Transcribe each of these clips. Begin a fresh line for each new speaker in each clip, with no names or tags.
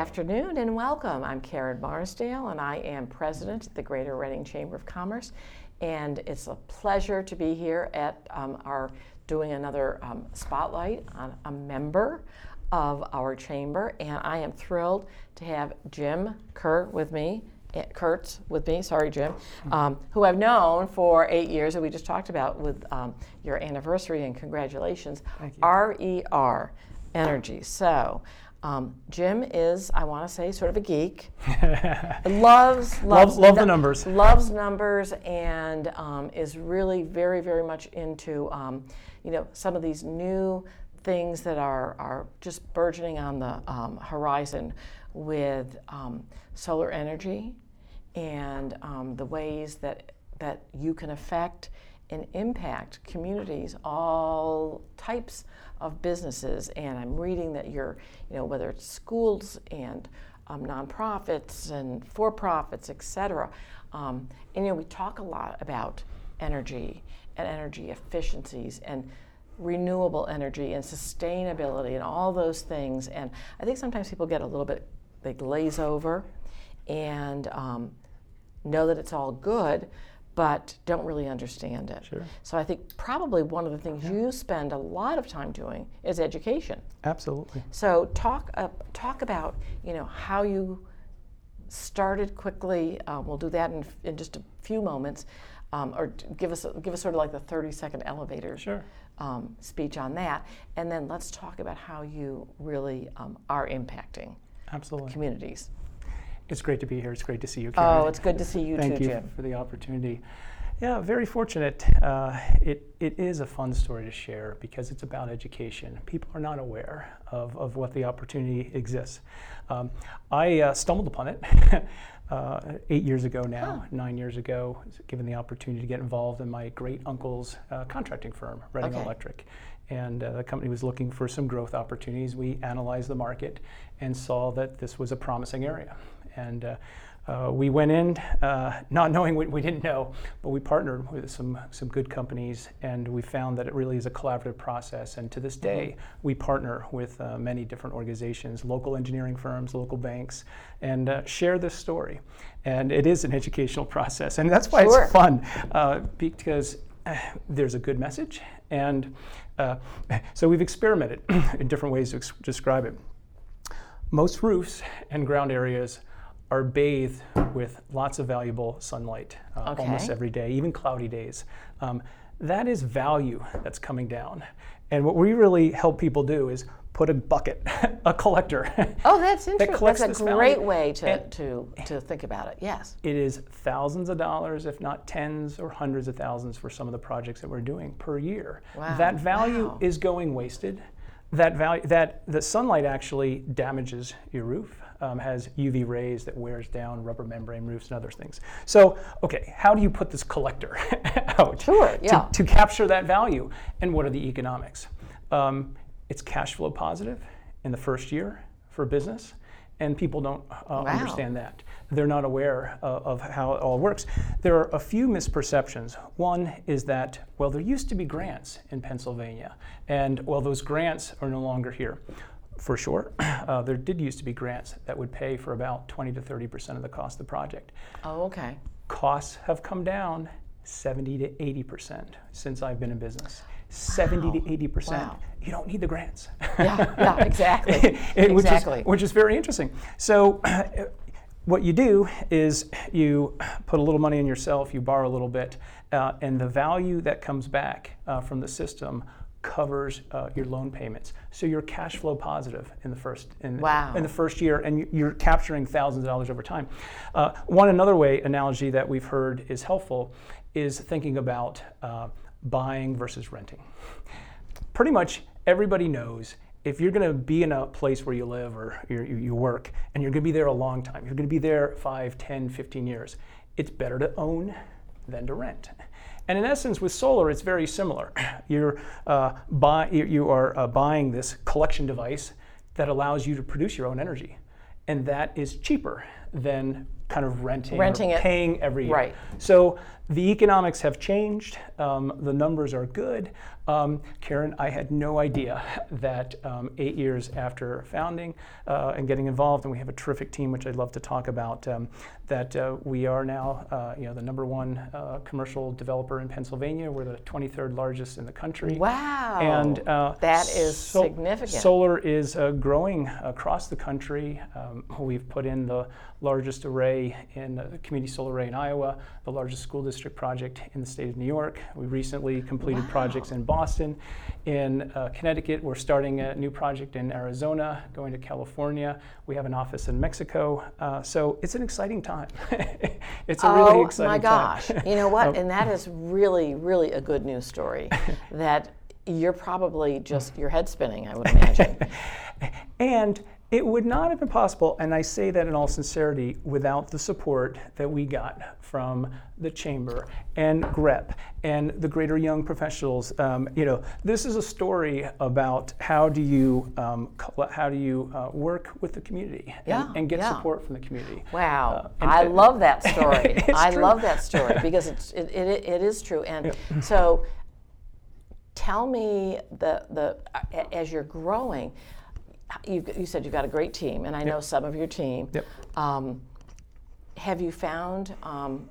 afternoon and welcome. I'm Karen Marsdale and I am president of the Greater Reading Chamber of Commerce. And it's a pleasure to be here at um, our doing another um, spotlight on a member of our chamber. And I am thrilled to have Jim Kerr with me. eh, Kurtz with me, sorry, Jim, um, who I've known for eight years, and we just talked about with um, your anniversary, and congratulations. RER Energy. So, um, Jim is, I want to say, sort of a geek. loves, loves,
love the numbers.
Loves numbers, and um, is really very, very much into, um, you know, some of these new things that are are just burgeoning on the um, horizon with um, solar energy and um, the ways that that you can affect and impact communities, all types of businesses. And I'm reading that you're, you know, whether it's schools and um, nonprofits and for-profits, et cetera. Um, and you know, we talk a lot about energy and energy efficiencies and renewable energy and sustainability and all those things. And I think sometimes people get a little bit, they glaze over and um, know that it's all good, but don't really understand it.
Sure.
So I think probably one of the things you spend a lot of time doing is education.
Absolutely.
So talk uh, talk about you know how you started quickly. Um, we'll do that in, in just a few moments, um, or give us give us sort of like the thirty second elevator
Sure.
um, speech on that, and then let's talk about how you really um, are impacting
Absolutely.
communities.
It's great to be here. It's great to see you, Karen.
Oh, it's good to see you
Thank
too,
you
Jim.
for the opportunity. Yeah, very fortunate. Uh, it, it is a fun story to share because it's about education. People are not aware of, of what the opportunity exists. Um, I uh, stumbled upon it uh, eight years ago now, nine years ago, given the opportunity to get involved in my great uncle's uh, contracting firm, Reading
Okay.
Electric. And uh, the company was looking for some growth opportunities. We analyzed the market and saw that this was a promising area. And uh, uh, we went in uh, not knowing what we didn't know, but we partnered with some, some good companies and we found that it really is a collaborative process. And to this day, we partner with uh, many different organizations, local engineering firms, local banks, and uh, share this story. And it is an educational process. And that's why
Sure.
it's fun uh, because there's a good message. And uh, so we've experimented in different ways to ex- describe it. Most roofs and ground areas are bathed with lots of valuable sunlight uh, almost every day, even cloudy days. Um, that is value that's coming down. And what we really help people do is put a bucket, a collector.
Oh, that's interesting.
collects
That's a great
value.
way to,
And-
to, to think about it. Yes.
it is thousands of dollars, if not tens or hundreds of thousands for some of the projects that we're doing per year.
Wow.
That value
Wow.
is going wasted. That value, that the sunlight actually damages your roof, um, has UV rays that wears down rubber membrane roofs and other things. So, okay, how do you put this collector out
Sure,
to-
yeah.
to, capture that value? And what are the economics? Um, it's cash flow positive in the first year for business, and people don't uh,
Wow.
understand that. They're not aware uh, of how it all works. There are a few misperceptions. One is that, well, there used to be grants in Pennsylvania, and well, those grants are no longer here. For sure, uh, there did used to be grants that would pay for about 20 to 30 percent of the cost of the project.
Oh, okay.
Costs have come down 70 to 80 percent since I've been in business. 70 to 80 percent.
Wow.
You don't need the grants.
Yeah, yeah, exactly.
It- which
exactly.
Is, which is very interesting. So, what you do is you put a little money in yourself, you borrow a little bit, uh, and the value that comes back uh, from the system covers uh, your loan payments. So you're cash flow positive in the first in,
Wow.
in the first year, and you- you're capturing thousands of dollars over time. Uh, one another way analogy that we've heard is helpful is thinking about uh, buying versus renting pretty much everybody knows if you're going to be in a place where you live or you, you work and you're going to be there a long time, you're going to be there 5, 10, 15 years, it's better to own than to rent. And in essence, with solar, it's very similar. You're, uh, buy, you, are uh, buying this collection device that allows you to produce your own energy. And that is cheaper than kind of renting,
Renting
paying every year.
Right.
So the economics have changed. Um, the numbers are good. Um, Karen, I had no idea that um, eight years after founding uh, and getting involved, and we have a terrific team, which I'd love to talk about, um, that uh, we are now, uh, you know, the number one uh, commercial developer in Pennsylvania. We're the 23rd largest in the country.
Wow!
And uh,
that is
so-
significant.
Solar is uh, growing across the country. Um, we've put in the largest array in uh, community solar array in Iowa, the largest school district project in the state of New York. We recently completed
Wow.
projects in Boston, in uh, Connecticut. We're starting a new project in Arizona, going to California. We have an office in Mexico. Uh, so it's an exciting time. it's a
oh
really exciting time.
Oh my gosh!
time.
you know what?
Um,
and that is really, really a good news story. that you're probably just your head spinning. I would imagine.
And it would not have been possible, and I say that in all sincerity, without the support that we got from the chamber and GREP and the Greater Young Professionals. Um, you know, this is a story about how do you um, how do you uh, work with the community and,
Yeah,
and get
yeah.
support from the community.
Wow,
Uh, and-
I love that story. I
true.
love that story because it's it, it, it is true. And so, tell me the the as you're growing, you you said you've got a great team, and I know some of your team.
Yep.
Um, have you found? Um,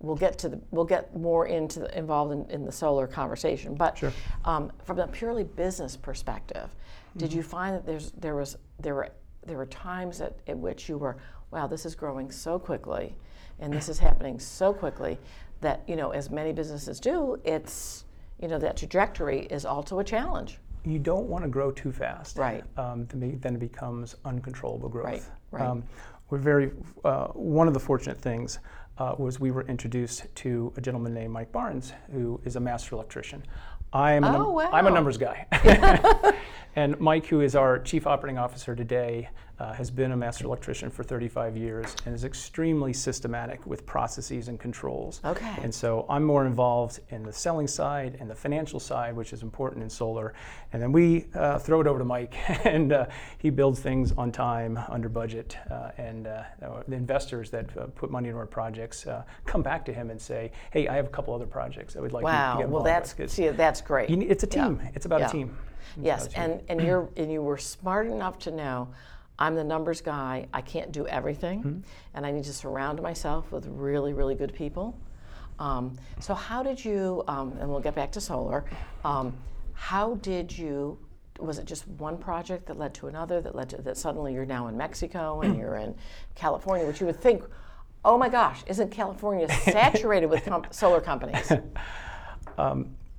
we'll get to the we'll get more into the, involved in, in the solar conversation, but
Sure.
um, from a purely business perspective, did
Mm-hmm.
you find that there's there was there were there were times at, at which you were wow this is growing so quickly, and this is happening so quickly that you know as many businesses do it's you know that trajectory is also a challenge.
You don't want to grow too fast.
Right.
Um, then it becomes uncontrollable growth.
Right, right.
Um, we're very, uh, one of the fortunate things uh, was we were introduced to a gentleman named Mike Barnes, who is a master electrician. I am a
Oh, wow.
I'm a numbers guy. and Mike, who is our chief operating officer today, uh, has been a master electrician for 35 years and is extremely systematic with processes and controls.
Okay.
And so I'm more involved in the selling side and the financial side, which is important in solar. And then we uh, throw it over to Mike, and uh, he builds things on time, under budget. Uh, and uh, the investors that uh, put money into our projects uh, come back to him and say, "Hey, I have a couple other projects I would like you to
Wow,
get
well
involved
that's
with." 'Cause
see that's great.
you it's a
Yeah.
team. It's about
Yeah.
a team. It's
Yes,
about a team.
and, and you're and you were smart enough to know I'm the numbers guy. I can't do everything,
Mm-hmm.
and I need to surround myself with really, really good people. Um, so how did you? Um, and we'll get back to solar. Um, how did you? Was it just one project that led to another that led to that suddenly you're now in Mexico and you're in California, which you would think, oh my gosh, isn't California saturated with com- solar companies?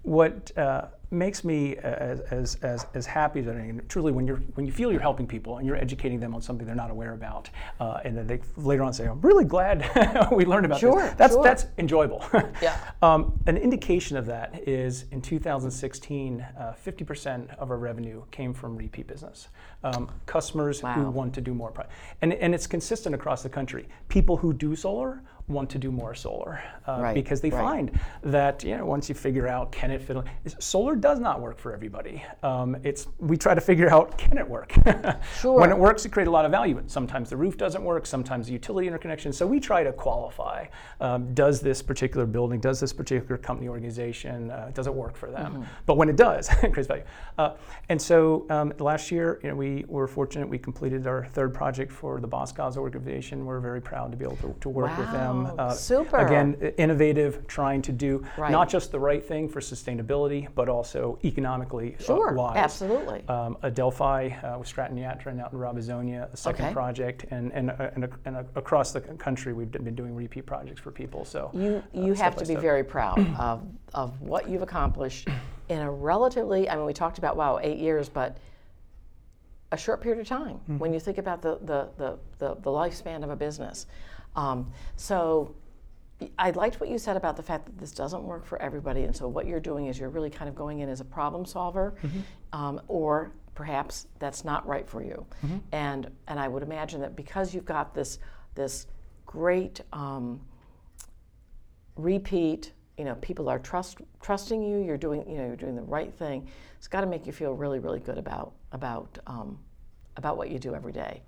what uh, makes me as, as, as, as happy as anything, truly when, you're, when you feel you're helping people and you're educating them on something they're not aware about, uh, and then they later on say, I'm really glad we learned about
Sure,
this. That's,
sure.
that's enjoyable.
Yeah.
um, an indication of that is in 2016, uh, 50% of our revenue came from repeat business. Um, customers who want to do more. Pro- and, and it's consistent across the country. People who do solar want to do more solar uh,
Right,
because they
right.
find that you know once you figure out can it fit solar does not work for everybody um, it's we try to figure out can it work
Sure.
when it works it creates a lot of value but sometimes the roof doesn't work sometimes the utility interconnection so we try to qualify um, does this particular building does this particular company organization uh, does it work for them
Mm-hmm.
but when it does it creates value uh, and so um, last year you know we were fortunate we completed our third project for the Boscov's organization we're very proud to be able to, to work with them
Wow,
uh,
super.
again innovative, trying to do
Right.
not just the right thing for sustainability, but also economically uh,
Sure,
wise.
absolutely.
Um, Adelphi uh, with Stratton Yatrin out in Robesonia, a second
Okay.
project, and and, uh, and, uh, and uh, across the country, we've been doing repeat projects for people. So
You, you
step
have to be
step.
very proud of, of what you've accomplished in a relatively, I mean, we talked about, wow, eight years, but a short period of time
Mm-hmm.
when you think about the, the, the, the, the lifespan of a business. Um, so I liked what you said about the fact that this doesn't work for everybody. And so what you're doing is you're really kind of going in as a problem solver,
Mm-hmm.
um, or perhaps that's not right for you.
Mm-hmm.
And, and I would imagine that because you've got this, this great um, repeat you know people are trust trusting you you're doing you know you're doing the right thing it's got to make you feel really really good about about um, about what you do every day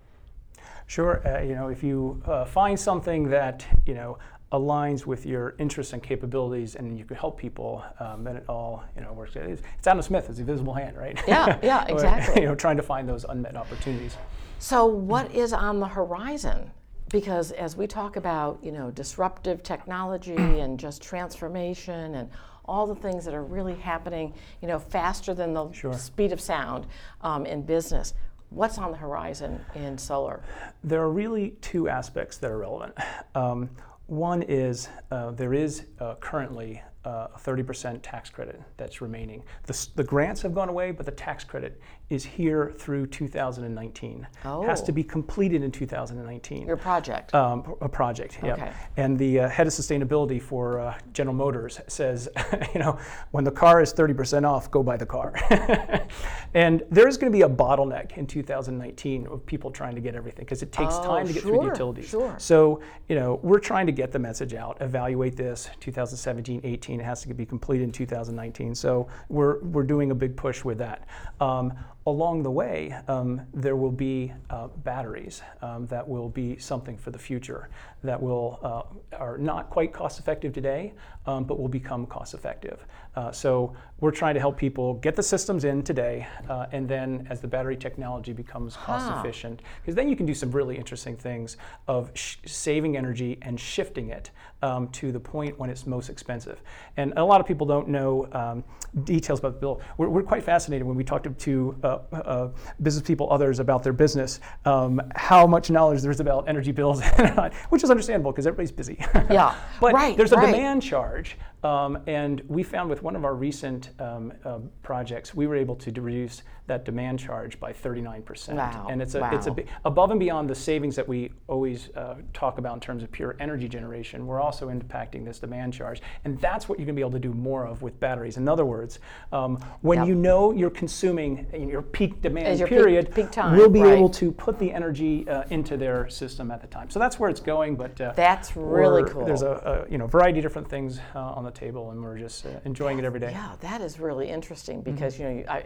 Sure. Uh, you know, if you uh, find something that you know aligns with your interests and capabilities and you can help people, um, then it all you know works. It's, it's Adam Smith, it's a visible hand, right?
Yeah, yeah, exactly.
you know, trying to find those unmet opportunities.
So, what is on the horizon? Because as we talk about, you know, disruptive technology and just transformation and all the things that are really happening, you know, faster than the
Sure.
speed of sound um, in business. What's on the horizon in solar?
There are really two aspects that are relevant. Um, one is uh, there is uh, currently uh, a 30% tax credit that's remaining. The, the grants have gone away, but the tax credit is here through 2019. Has
Oh.
to be completed in 2019.
Your project?
Um, a project, yeah.
Okay.
And the uh, head of sustainability for uh, General Motors says, you know, when the car is 30% off, go buy the car. and there is going to be a bottleneck in 2019 of people trying to get everything because it takes
Oh,
time to get through the utilities.
sure.
So, you know, we're trying to get the message out, evaluate this 2017, 18. It has to be completed in 2019. So we're, we're doing a big push with that. Um, along the way, um, there will be uh, batteries um, that will be something for the future that will uh, are not quite cost effective today, um, but will become cost effective. Uh, so we're trying to help people get the systems in today, uh, and then as the battery technology becomes cost
Huh.
efficient, because then you can do some really interesting things of sh- saving energy and shifting it um, to the point when it's most expensive. And a lot of people don't know um, details about the bill. We're, we're quite fascinated when we talk to, to uh, uh, business people, others about their business, um, how much knowledge there is about energy bills, which is understandable because everybody's busy.
Yeah,
but
right,
there's a
right.
demand charge. Um, and we found with one of our recent um, uh, projects, we were able to reduce that demand charge by 39%.
Wow,
And it's a, it's a above and beyond the savings that we always uh, talk about in terms of pure energy generation, we're also impacting this demand charge. And that's what you're going to be able to do more of with batteries. In other words, um, when
Yep.
you know you're consuming in your peak demand
your
period,
peak time,
we'll be
right.
able to put the energy uh, into their system at the time. So that's where it's going. But uh,
That's really cool.
There's a, a you know variety of different things uh, on the table, and we're just uh, enjoying it every day.
Yeah, that is really interesting
Mm-hmm.
because you know you- I,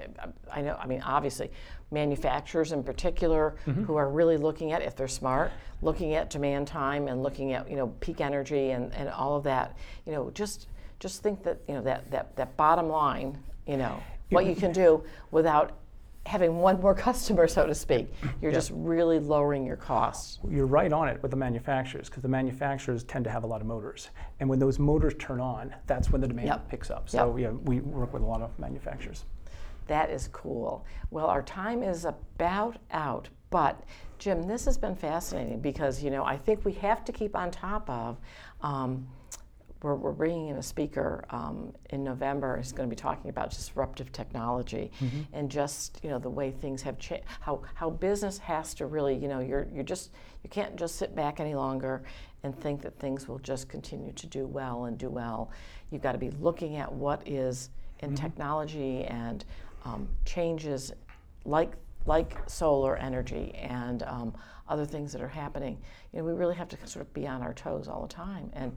I I know I mean obviously manufacturers in particular
Mm-hmm.
who are really looking at if they're smart looking at demand time and looking at you know peak energy and, and all of that you know just just think that you know that that, that bottom line you know what you can do without having one more customer so to speak you're just really lowering your costs
You're right on it with the manufacturers because the manufacturers tend to have a lot of motors, and when those motors turn on, that's when the demand
Yep.
picks up. So
Yep.
yeah, we work with a lot of manufacturers.
That is cool. Well, our time is about out, but Jim, this has been fascinating because you know I think we have to keep on top of. Um, we're, we're bringing in a speaker um, in November. He's going to be talking about disruptive technology and just you know the way things have changed. How how business has to really you know you're you're just you can't just sit back any longer and think that things will just continue to do well and do well. You've got to be looking at what is in technology and um, changes like like solar energy and um, other things that are happening. You know, we really have to sort of be on our toes all the time. And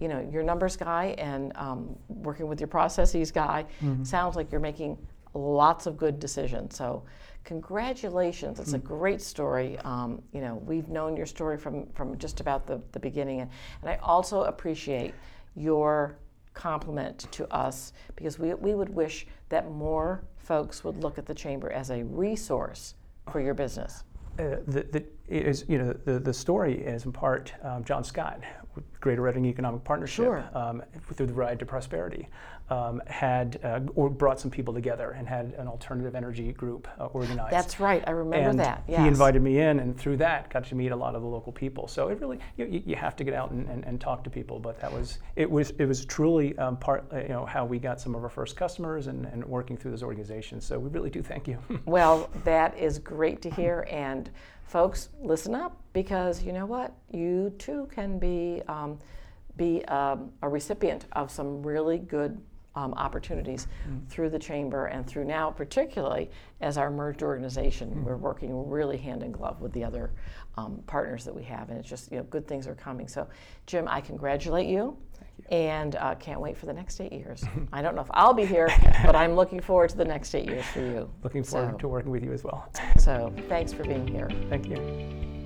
you know, your numbers guy and um, working with your processes guy sounds like you're making lots of good decisions. So, congratulations! It's a great story. Um, you know, we've known your story from from just about the, the beginning, and, and I also appreciate your compliment to us because we, we would wish that more folks would look at the chamber as a resource for your business.
Uh, the, the, is, you know, the, the story is in part um, John Scott, with Greater Reading Economic Partnership,
Sure.
um, through the Ride to Prosperity, um, had uh, or brought some people together and had an alternative energy group uh, organized.
That's right. I remember
and
that. Yes.
He invited me in, and through that, got to meet a lot of the local people. So it really, you, you- you have to get out and, and, and talk to people. But that was, it was, it was truly um, part, uh, you know, how we got some of our first customers and, and working through those organizations. So we really do thank you.
Well, that is great to hear. And folks, listen up because you know what? You too can be um, be um, a recipient of some really good um, opportunities through the chamber and through now, particularly as our merged organization. We're working really hand in glove with the other um, partners that we have, and it's just you know good things are coming. So, Jim, I congratulate you. And uh, can't wait for the next eight years. I don't know if I'll be here, but I'm looking forward to the next eight years for you.
Looking forward
So-
to working with you as well.
so thanks for being here.
Thank you.